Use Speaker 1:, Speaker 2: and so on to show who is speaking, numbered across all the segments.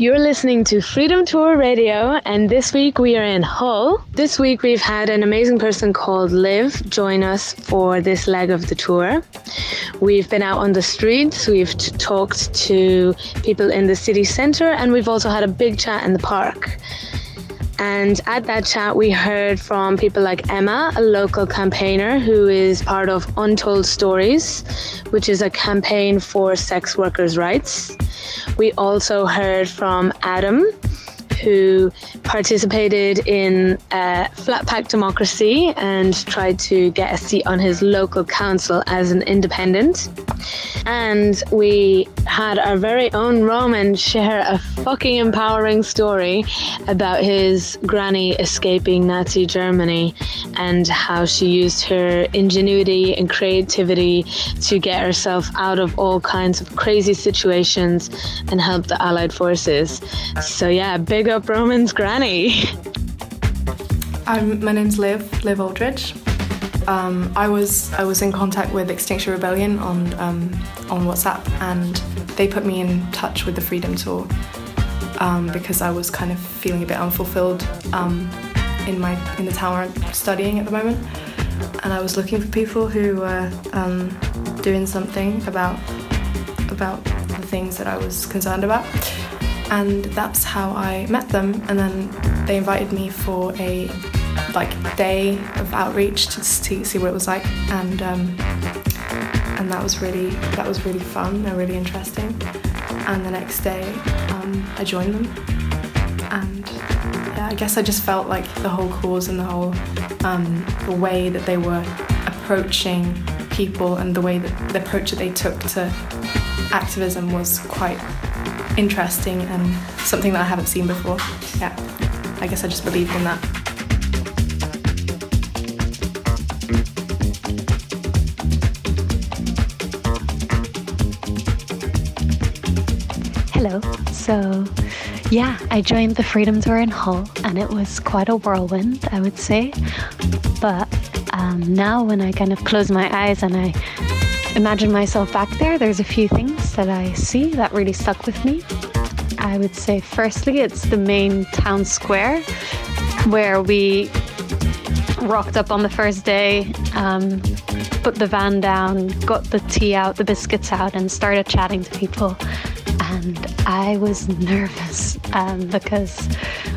Speaker 1: You're listening to Freedom Tour Radio, and this week we are in Hull. This week we've had an amazing person called Liv join us for this leg of the tour. We've been out on the streets, we've t- talked to people in the city centre, and we've also had a big chat in the park. And at that chat, we heard from people like Emma, a local campaigner who is part of Untold Stories, which is a campaign for sex workers' rights. We also heard from Adam, who participated in uh, Flat Pack Democracy and tried to get a seat on his local council as an independent. And we had our very own Roman share a fucking empowering story about his granny escaping Nazi Germany and how she used her ingenuity and creativity to get herself out of all kinds of crazy situations and help the Allied forces. So, yeah, big up Roman's granny.
Speaker 2: I'm, my name's Liv, Liv Aldridge. Um, I was I was in contact with Extinction Rebellion on um, on WhatsApp, and they put me in touch with the Freedom Tour um, because I was kind of feeling a bit unfulfilled um, in my in the town I'm studying at the moment, and I was looking for people who were um, doing something about about the things that I was concerned about, and that's how I met them. And then they invited me for a like day of outreach to, to see what it was like, and um, and that was really that was really fun and really interesting. And the next day, um, I joined them, and yeah, I guess I just felt like the whole cause and the whole um, the way that they were approaching people and the way that the approach that they took to activism was quite interesting and something that I haven't seen before. Yeah, I guess I just believed in that.
Speaker 3: So, yeah, I joined the Freedom Tour in Hull, and it was quite a whirlwind, I would say. But um, now, when I kind of close my eyes and I imagine myself back there, there's a few things that I see that really stuck with me. I would say, firstly, it's the main town square where we rocked up on the first day, um, put the van down, got the tea out, the biscuits out, and started chatting to people and I was nervous um, because,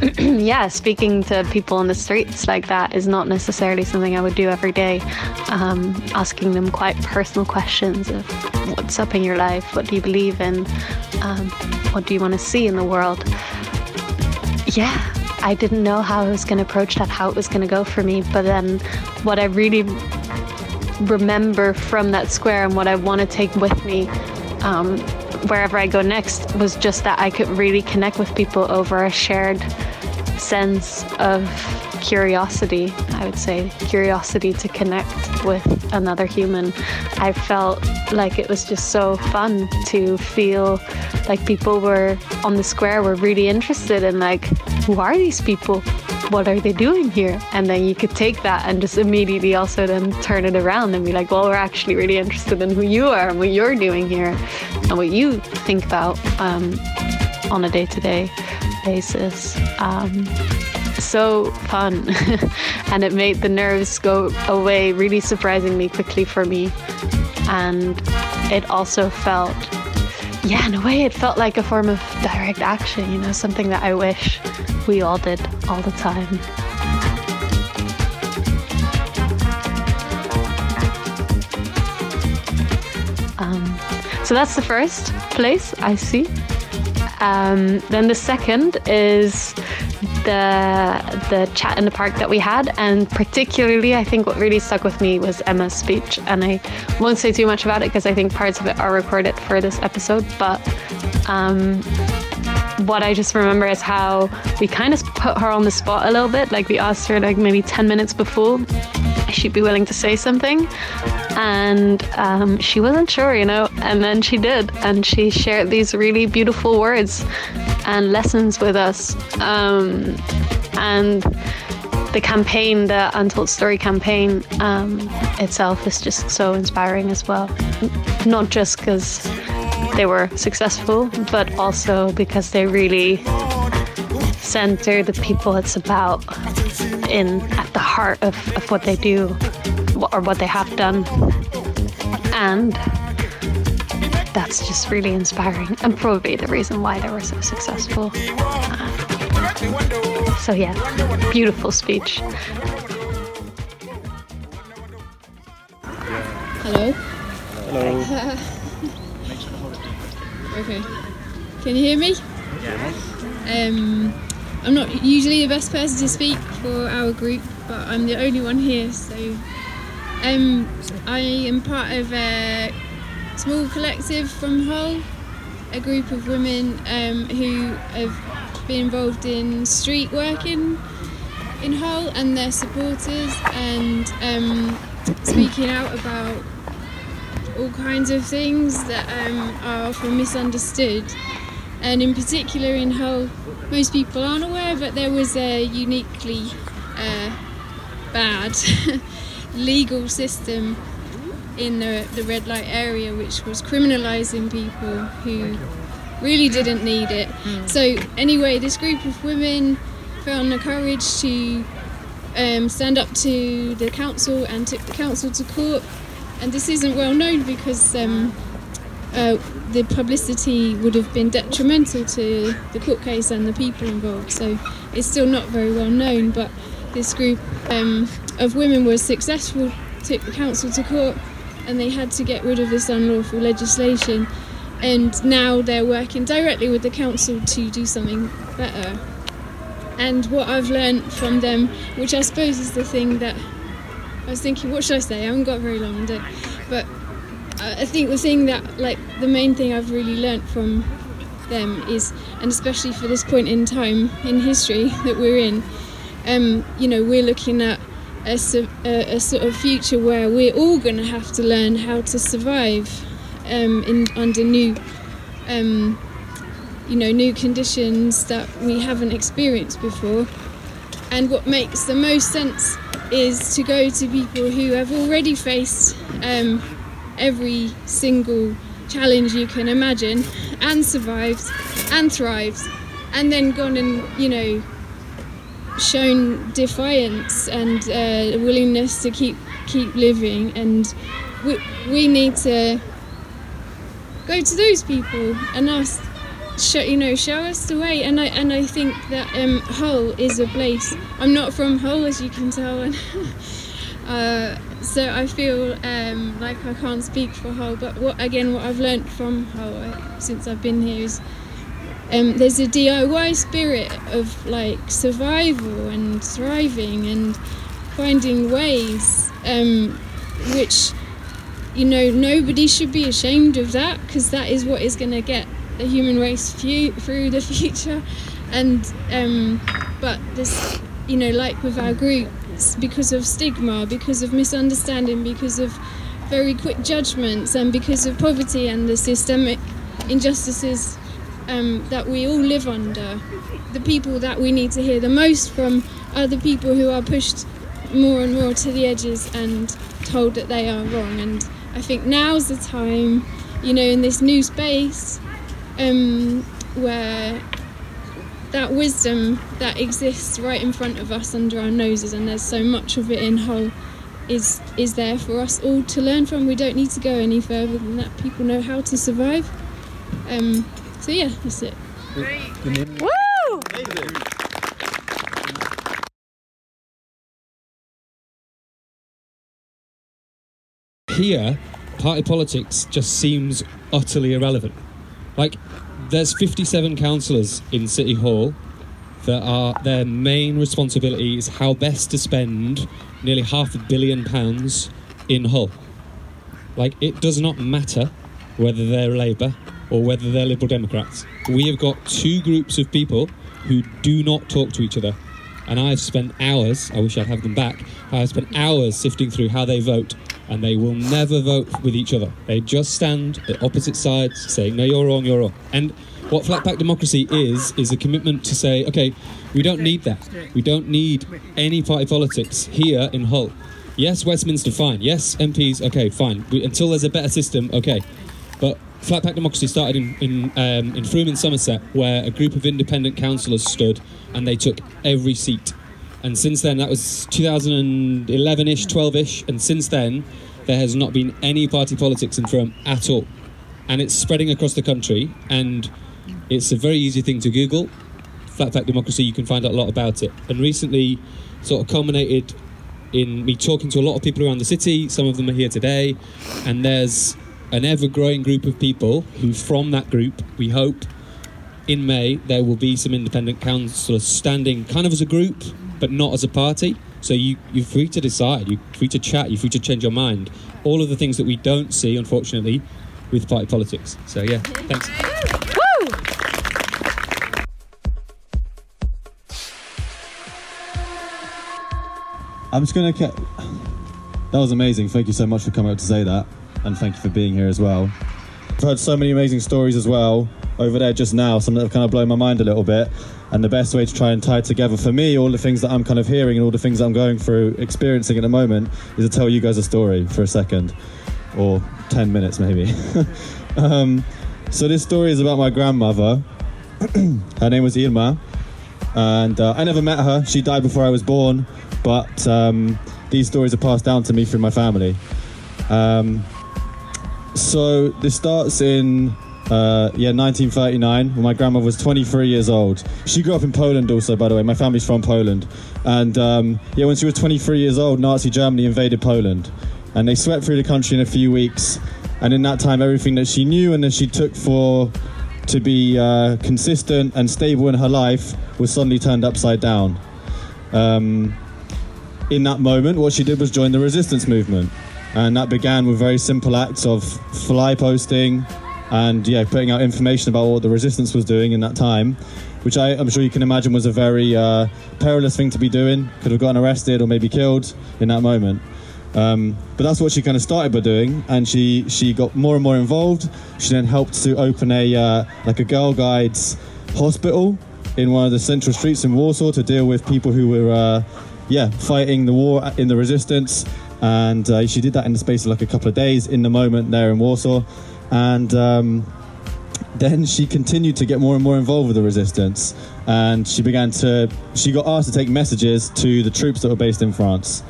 Speaker 3: yeah, speaking to people on the streets like that is not necessarily something I would do every day. Um, asking them quite personal questions of what's up in your life, what do you believe in, um, what do you want to see in the world. Yeah, I didn't know how I was going to approach that, how it was going to go for me, but then what I really remember from that square and what I want to take with me um, wherever I go next was just that I could really connect with people over a shared sense of curiosity. I would say curiosity to connect with another human. I felt like it was just so fun to feel like people were on the square were really interested in like who are these people? What are they doing here? And then you could take that and just immediately also then turn it around and be like, well, we're actually really interested in who you are and what you're doing here and what you think about um, on a day to day basis. Um, so fun. and it made the nerves go away really surprisingly quickly for me. And it also felt yeah, in a way, it felt like a form of direct action, you know, something that I wish we all did all the time. Um, so that's the first place I see. Um, then the second is the the chat in the park that we had, and particularly, I think what really stuck with me was Emma's speech. And I won't say too much about it because I think parts of it are recorded for this episode. But um, what I just remember is how we kind of put her on the spot a little bit. Like we asked her like maybe ten minutes before she'd be willing to say something, and um, she wasn't sure, you know. And then she did, and she shared these really beautiful words and lessons with us. Um, and the campaign, the Untold Story campaign um, itself, is just so inspiring as well. Not just because they were successful, but also because they really center the people it's about in at the heart of, of what they do or what they have done. And that's just really inspiring and probably the reason why they were so successful. Uh, so, yeah, beautiful speech.
Speaker 4: Hello.
Speaker 5: Hello.
Speaker 4: okay. Can you hear me? Um, I'm not usually the best person to speak for our group, but I'm the only one here, so um, I am part of a small collective from Hull, a group of women um, who have been involved in street working in Hull and their supporters and um, speaking out about all kinds of things that um, are often misunderstood. And in particular in Hull, most people aren't aware, but there was a uniquely uh, bad legal system in the, the red light area which was criminalising people who really didn't need it. So, anyway, this group of women found the courage to um, stand up to the council and took the council to court. And this isn't well known because um, uh, the publicity would have been detrimental to the court case and the people involved. So it's still not very well known. But this group um, of women was successful, took the council to court, and they had to get rid of this unlawful legislation. And now they're working directly with the council to do something better. And what I've learned from them, which I suppose is the thing that I was thinking, what should I say? I haven't got very long, do but I think the thing that, like, the main thing I've really learnt from them is, and especially for this point in time in history that we're in, um, you know, we're looking at a, a, a, sort of future where we're all going to have to learn how to survive um, in under new, um, you know, new conditions that we haven't experienced before. And what makes the most sense is to go to people who have already faced um, every single challenge you can imagine and survived and thrived and then gone and you know shown defiance and uh, willingness to keep keep living. And we, we need to go to those people and ask show, you know show us the way. And I and I think that um, Hull is a place I'm not from Hull as you can tell. And uh, so I feel um, like I can't speak for Hull but what again what I've learnt from Hull uh, since I've been here is um, there's a DIY spirit of like survival and thriving and finding ways, um, which you know nobody should be ashamed of that because that is what is going to get the human race few, through the future. And um, but this, you know, like with our groups, because of stigma, because of misunderstanding, because of very quick judgments, and because of poverty and the systemic injustices um, that we all live under. The people that we need to hear the most from are the people who are pushed more and more to the edges and told that they are wrong. And I think now's the time, you know, in this new space um, where that wisdom that exists right in front of us under our noses, and there's so much of it in Hull, is is there for us all to learn from. We don't need to go any further than that. People know how to survive. Um, so yeah, that's it.
Speaker 1: Woo!
Speaker 5: Here, party politics just seems utterly irrelevant. Like, there's 57 councillors in City Hall that are their main responsibility is how best to spend nearly half a billion pounds in Hull. Like, it does not matter whether they're Labour or whether they're Liberal Democrats. We have got two groups of people who do not talk to each other. And I've spent hours, I wish I'd have them back, I've spent hours sifting through how they vote, and they will never vote with each other. They just stand at opposite sides saying, no, you're wrong, you're wrong. And what Flat Pack Democracy is, is a commitment to say, okay, we don't need that. We don't need any party politics here in Hull. Yes, Westminster, fine. Yes, MPs, okay, fine. We, until there's a better system, okay. But Flat Pack Democracy started in in, um, in Frome in Somerset, where a group of independent councillors stood and they took every seat. And since then, that was 2011-ish, 12-ish, and since then, there has not been any party politics in Frome at all. And it's spreading across the country, and it's a very easy thing to Google. Flat Pack Democracy, you can find out a lot about it. And recently, sort of culminated in me talking to a lot of people around the city. Some of them are here today, and there's an ever-growing group of people who, from that group, we hope in May there will be some independent councillors standing kind of as a group, but not as a party. So you, you're free to decide, you're free to chat, you're free to change your mind. All of the things that we don't see, unfortunately, with party politics. So yeah, thanks.
Speaker 6: I'm just gonna. Ca- that was amazing. Thank you so much for coming up to say that, and thank you for being here as well. I've heard so many amazing stories as well over there just now. Some that have kind of blown my mind a little bit. And the best way to try and tie together for me all the things that I'm kind of hearing and all the things that I'm going through, experiencing at the moment, is to tell you guys a story for a second, or ten minutes maybe. um, so this story is about my grandmother. her name was Irma, and uh, I never met her. She died before I was born but um, these stories are passed down to me through my family. Um, so this starts in uh, yeah 1939 when my grandmother was 23 years old. She grew up in Poland also, by the way. My family's from Poland, and um, yeah, when she was 23 years old, Nazi Germany invaded Poland, and they swept through the country in a few weeks. And in that time, everything that she knew and that she took for to be uh, consistent and stable in her life was suddenly turned upside down. Um, in that moment, what she did was join the resistance movement. And that began with very simple acts of fly posting and yeah, putting out information about what the resistance was doing in that time, which I, am sure you can imagine was a very uh, perilous thing to be doing. Could have gotten arrested or maybe killed in that moment. Um, but that's what she kind of started by doing, and she she got more and more involved. She then helped to open a uh, like a girl guides hospital in one of the central streets in Warsaw to deal with people who were uh, yeah, fighting the war in the resistance. And uh, she did that in the space of like a couple of days in the moment there in Warsaw. And um, then she continued to get more and more involved with the resistance. And she began to, she got asked to take messages to the troops that were based in France.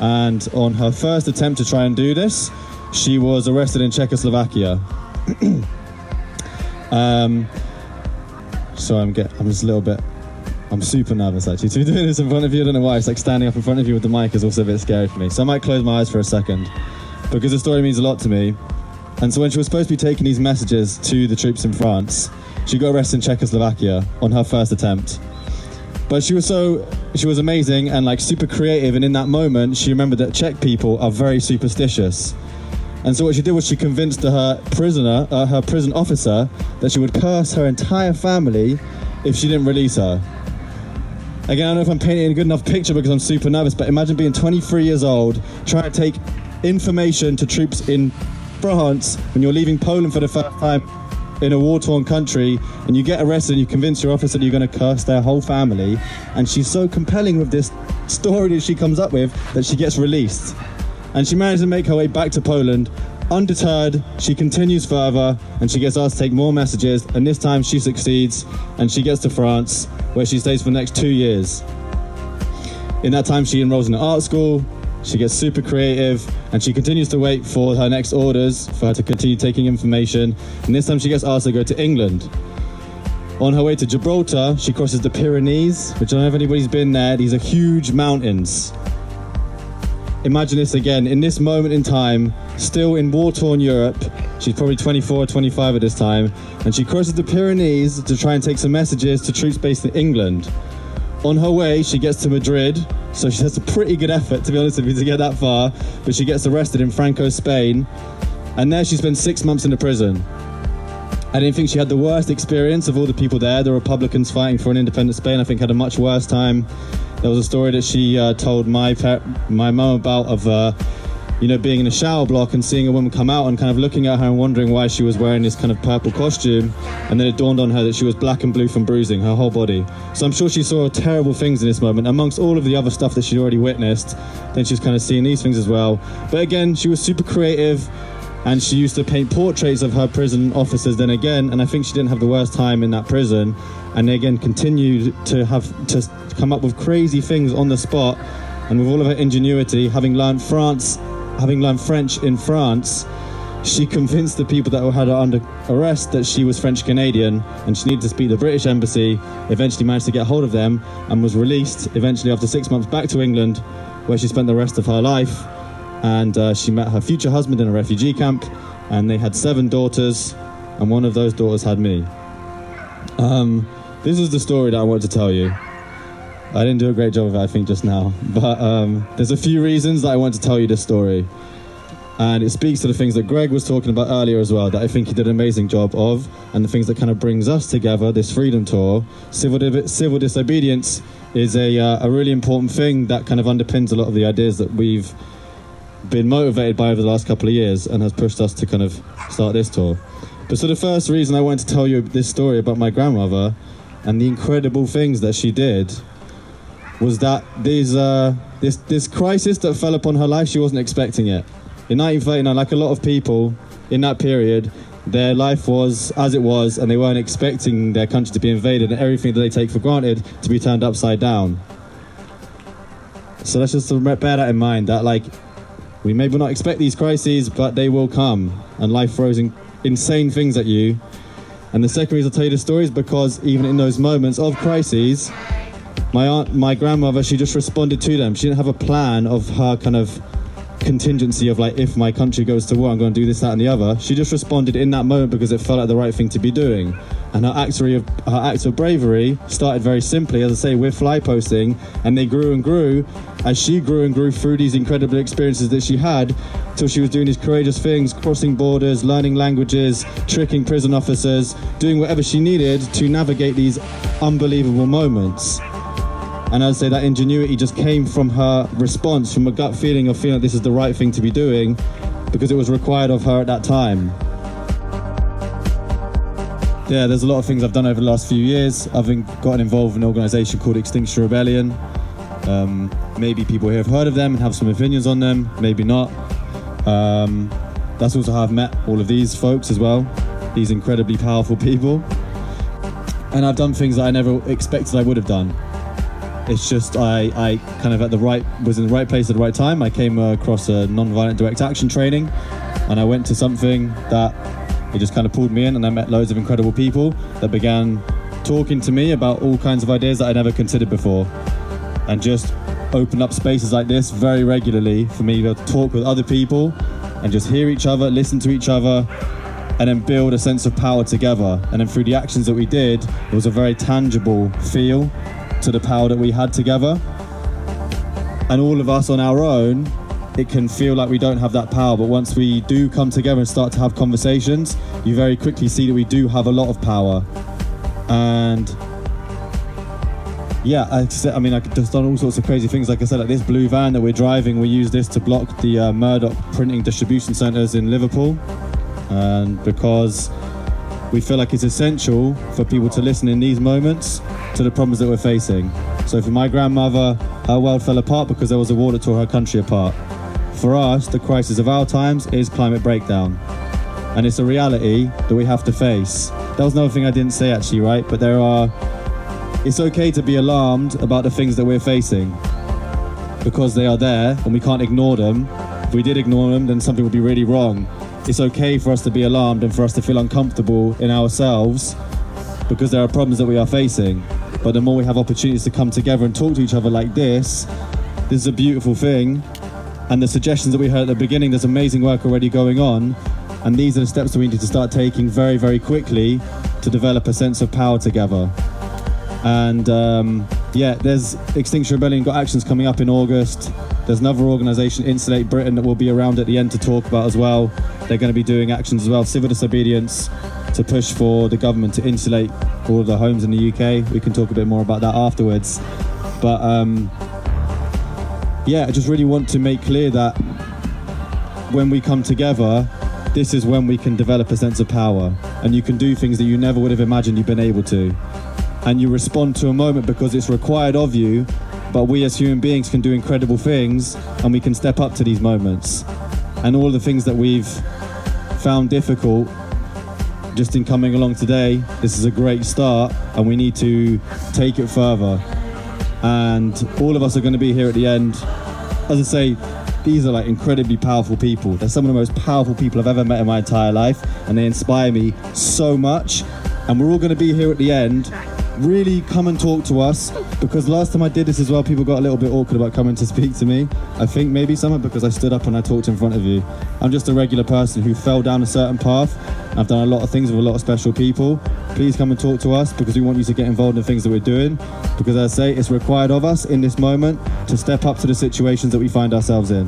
Speaker 6: And on her first attempt to try and do this, she was arrested in Czechoslovakia. um, so I'm get, I'm just a little bit I'm super nervous actually. To be doing this in front of you, I don't know why. It's like standing up in front of you with the mic is also a bit scary for me. So I might close my eyes for a second because the story means a lot to me. And so when she was supposed to be taking these messages to the troops in France, she got arrested in Czechoslovakia on her first attempt. But she was so she was amazing and like super creative and in that moment she remembered that Czech people are very superstitious. And so what she did was she convinced her prisoner, uh, her prison officer, that she would curse her entire family if she didn't release her. Again, I don't know if I'm painting a good enough picture because I'm super nervous, but imagine being 23 years old, trying to take information to troops in France when you're leaving Poland for the first time in a war-torn country and you get arrested and you convince your officer that you're going to curse their whole family. And she's so compelling with this story that she comes up with that she gets released. And she manages to make her way back to Poland undeterred she continues further and she gets asked to take more messages and this time she succeeds and she gets to France where she stays for the next two years. In that time, she enrolls in an art school, she gets super creative, and she continues to wait for her next orders for her to continue taking information. And this time, she gets asked to go to England. On her way to Gibraltar, she crosses the Pyrenees, which I don't know if anybody's been there. These are huge mountains. Imagine this again, in this moment in time, still in war torn Europe, she's probably 24 or 25 at this time, and she crosses the Pyrenees to try and take some messages to troops based in England. On her way, she gets to Madrid, so she has a pretty good effort, to be honest with you, to get that far, but she gets arrested in Franco, Spain, and there she spends six months in a prison. I didn't think she had the worst experience of all the people there. The Republicans fighting for an independent Spain, I think, had a much worse time there was a story that she uh, told my my mum about of uh, you know being in a shower block and seeing a woman come out and kind of looking at her and wondering why she was wearing this kind of purple costume. And then it dawned on her that she was black and blue from bruising her whole body. So i'm sure she saw terrible things in this moment amongst all of the other stuff that she'd already witnessed. Then she's kind of seeing these things as well. But again she was super creative and she used to paint portraits of her prison officers then again and i think she didn't have the worst time in that prison and they again continued to have to come up with crazy things on the spot and with all of her ingenuity having learned france having learned french in france she convinced the people that had her under arrest that she was French Canadian and she needed to speak to the British embassy. Eventually managed to get hold of them and was released eventually after six months back to England, where she spent the rest of her life. And uh, she met her future husband in a refugee camp, and they had seven daughters, and one of those daughters had me. Um, this is the story that I want to tell you. I didn't do a great job of it, I think, just now, but um, there's a few reasons that I want to tell you this story and it speaks to the things that Greg was talking about earlier as well that I think he did an amazing job of and the things that kind of brings us together this freedom tour civil di- civil disobedience is a, uh, a really important thing that kind of underpins a lot of the ideas that we've been motivated by over the last couple of years and has pushed us to kind of start this tour but so the first reason I wanted to tell you this story about my grandmother and the incredible things that she did was that these uh, this this crisis that fell upon her life she wasn't expecting it in 1939, like a lot of people in that period, their life was as it was, and they weren't expecting their country to be invaded and everything that they take for granted to be turned upside down. So let's just bear that in mind that, like, we may not expect these crises, but they will come, and life throws in insane things at you. And the second reason I'll tell you the story is because even in those moments of crises, my aunt, my grandmother, she just responded to them. She didn't have a plan of her kind of contingency of like if my country goes to war i'm going to do this that and the other. She just responded in that moment because it felt like the right thing to be doing. And her acts of her acts of bravery started very simply. As i say we're fly posting and they grew and grew as she grew and grew through these incredible experiences that she had till she was doing these courageous things crossing borders learning languages tricking prison officers doing whatever she needed to navigate these unbelievable moments and I'd say that ingenuity just came from her response, from a gut feeling of feeling that this is the right thing to be doing because it was required of her at that time. Yeah, there's a lot of things I've done over the last few years. I've gotten involved in an organisation called Extinction Rebellion. Um, maybe people here have heard of them and have some opinions on them, maybe not. Um, that's also how I've met all of these folks as well, these incredibly powerful people. And I've done things that I never expected I would have done. It's just I, I kind of at the right was in the right place at the right time. I came across a non-violent direct action training, and I went to something that it just kind of pulled me in, and I met loads of incredible people that began talking to me about all kinds of ideas that I never considered before, and just opened up spaces like this very regularly for me to talk with other people and just hear each other, listen to each other, and then build a sense of power together. And then through the actions that we did, it was a very tangible feel to the power that we had together. And all of us on our own, it can feel like we don't have that power. But once we do come together and start to have conversations, you very quickly see that we do have a lot of power. And yeah, I, I mean, I've just done all sorts of crazy things. Like I said, like this blue van that we're driving, we use this to block the uh, Murdoch printing distribution centres in Liverpool. And because we feel like it's essential for people to listen in these moments to the problems that we're facing. So for my grandmother, her world fell apart because there was a war that tore her country apart. For us, the crisis of our times is climate breakdown. And it's a reality that we have to face. That was another thing I didn't say actually, right? But there are it's okay to be alarmed about the things that we're facing because they are there and we can't ignore them. If we did ignore them, then something would be really wrong. It's okay for us to be alarmed and for us to feel uncomfortable in ourselves because there are problems that we are facing. But the more we have opportunities to come together and talk to each other like this, this is a beautiful thing. And the suggestions that we heard at the beginning, there's amazing work already going on. And these are the steps that we need to start taking very, very quickly to develop a sense of power together. And um, yeah, there's Extinction Rebellion got actions coming up in August. There's another organisation, Insulate Britain, that will be around at the end to talk about as well. They're going to be doing actions as well, civil disobedience, to push for the government to insulate all of the homes in the UK. We can talk a bit more about that afterwards. But um, yeah, I just really want to make clear that when we come together, this is when we can develop a sense of power and you can do things that you never would have imagined you've been able to. And you respond to a moment because it's required of you, but we as human beings can do incredible things and we can step up to these moments. And all the things that we've found difficult just in coming along today, this is a great start and we need to take it further. And all of us are going to be here at the end. As I say, these are like incredibly powerful people. They're some of the most powerful people I've ever met in my entire life, and they inspire me so much. And we're all going to be here at the end. Really come and talk to us because last time I did this as well, people got a little bit awkward about coming to speak to me. I think maybe somewhat because I stood up and I talked in front of you. I'm just a regular person who fell down a certain path. I've done a lot of things with a lot of special people. Please come and talk to us because we want you to get involved in things that we're doing. Because as I say, it's required of us in this moment to step up to the situations that we find ourselves in.